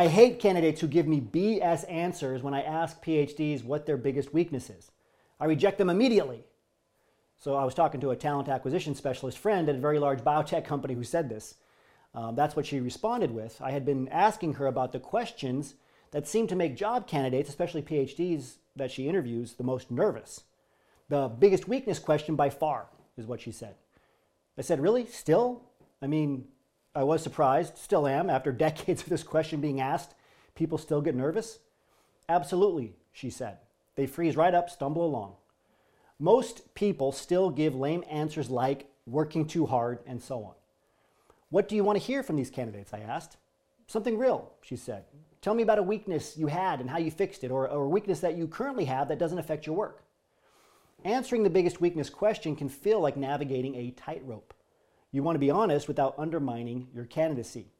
I hate candidates who give me BS answers when I ask PhDs what their biggest weakness is. I reject them immediately. So I was talking to a talent acquisition specialist friend at a very large biotech company who said this. Um, that's what she responded with. I had been asking her about the questions that seem to make job candidates, especially PhDs that she interviews, the most nervous. The biggest weakness question by far is what she said. I said, Really? Still? I mean, I was surprised, still am, after decades of this question being asked. People still get nervous? Absolutely, she said. They freeze right up, stumble along. Most people still give lame answers like working too hard and so on. What do you want to hear from these candidates? I asked. Something real, she said. Tell me about a weakness you had and how you fixed it, or, or a weakness that you currently have that doesn't affect your work. Answering the biggest weakness question can feel like navigating a tightrope. You want to be honest without undermining your candidacy.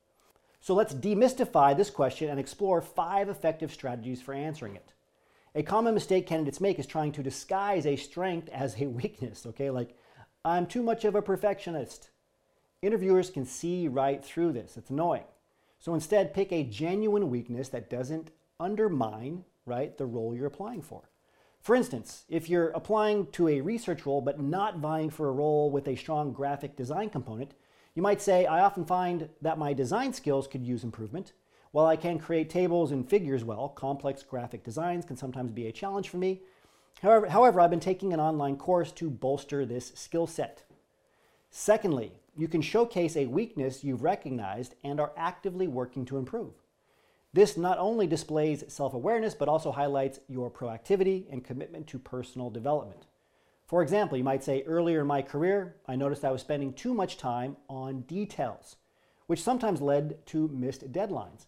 So let's demystify this question and explore five effective strategies for answering it. A common mistake candidates make is trying to disguise a strength as a weakness, okay? Like, I'm too much of a perfectionist. Interviewers can see right through this. It's annoying. So instead, pick a genuine weakness that doesn't undermine, right, the role you're applying for. For instance, if you're applying to a research role but not vying for a role with a strong graphic design component, you might say, I often find that my design skills could use improvement. While I can create tables and figures well, complex graphic designs can sometimes be a challenge for me. However, however I've been taking an online course to bolster this skill set. Secondly, you can showcase a weakness you've recognized and are actively working to improve. This not only displays self awareness, but also highlights your proactivity and commitment to personal development. For example, you might say, earlier in my career, I noticed I was spending too much time on details, which sometimes led to missed deadlines.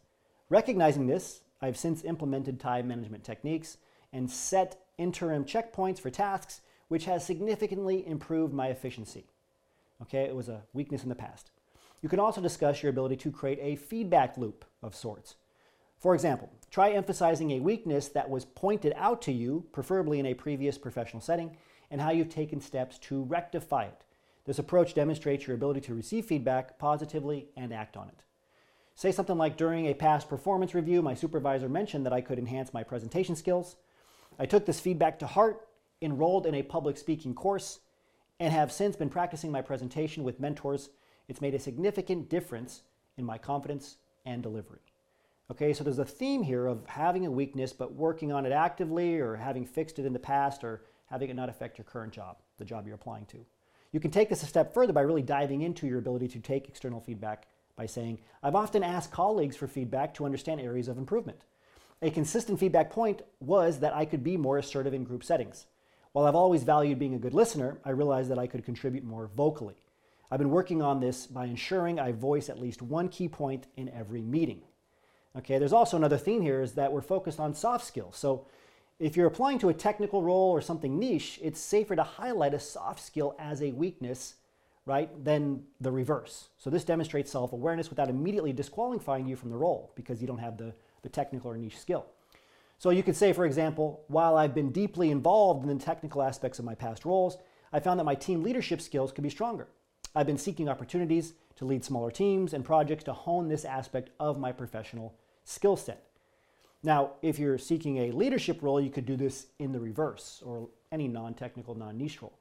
Recognizing this, I've since implemented time management techniques and set interim checkpoints for tasks, which has significantly improved my efficiency. Okay, it was a weakness in the past. You can also discuss your ability to create a feedback loop of sorts. For example, try emphasizing a weakness that was pointed out to you, preferably in a previous professional setting, and how you've taken steps to rectify it. This approach demonstrates your ability to receive feedback positively and act on it. Say something like during a past performance review, my supervisor mentioned that I could enhance my presentation skills. I took this feedback to heart, enrolled in a public speaking course, and have since been practicing my presentation with mentors. It's made a significant difference in my confidence and delivery. Okay, so there's a theme here of having a weakness but working on it actively or having fixed it in the past or having it not affect your current job, the job you're applying to. You can take this a step further by really diving into your ability to take external feedback by saying, I've often asked colleagues for feedback to understand areas of improvement. A consistent feedback point was that I could be more assertive in group settings. While I've always valued being a good listener, I realized that I could contribute more vocally. I've been working on this by ensuring I voice at least one key point in every meeting. Okay, there's also another theme here is that we're focused on soft skills. So if you're applying to a technical role or something niche, it's safer to highlight a soft skill as a weakness, right, than the reverse. So this demonstrates self-awareness without immediately disqualifying you from the role because you don't have the, the technical or niche skill. So you could say, for example, while I've been deeply involved in the technical aspects of my past roles, I found that my team leadership skills could be stronger. I've been seeking opportunities to lead smaller teams and projects to hone this aspect of my professional skill set. Now, if you're seeking a leadership role, you could do this in the reverse or any non technical, non niche role.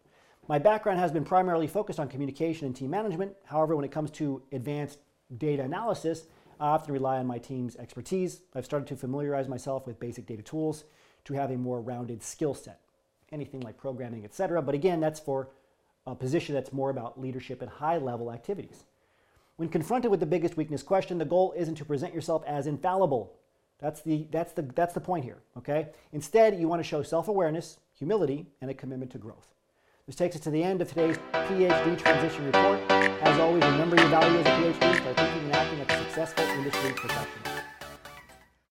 My background has been primarily focused on communication and team management. However, when it comes to advanced data analysis, I often rely on my team's expertise. I've started to familiarize myself with basic data tools to have a more rounded skill set, anything like programming, etc. But again, that's for a position that's more about leadership and high level activities. When confronted with the biggest weakness question, the goal isn't to present yourself as infallible. That's the, that's the, that's the point here, okay? Instead, you want to show self awareness, humility, and a commitment to growth. This takes us to the end of today's PhD Transition Report. As always, remember your value as a PhD, start thinking and acting like a successful industry professional.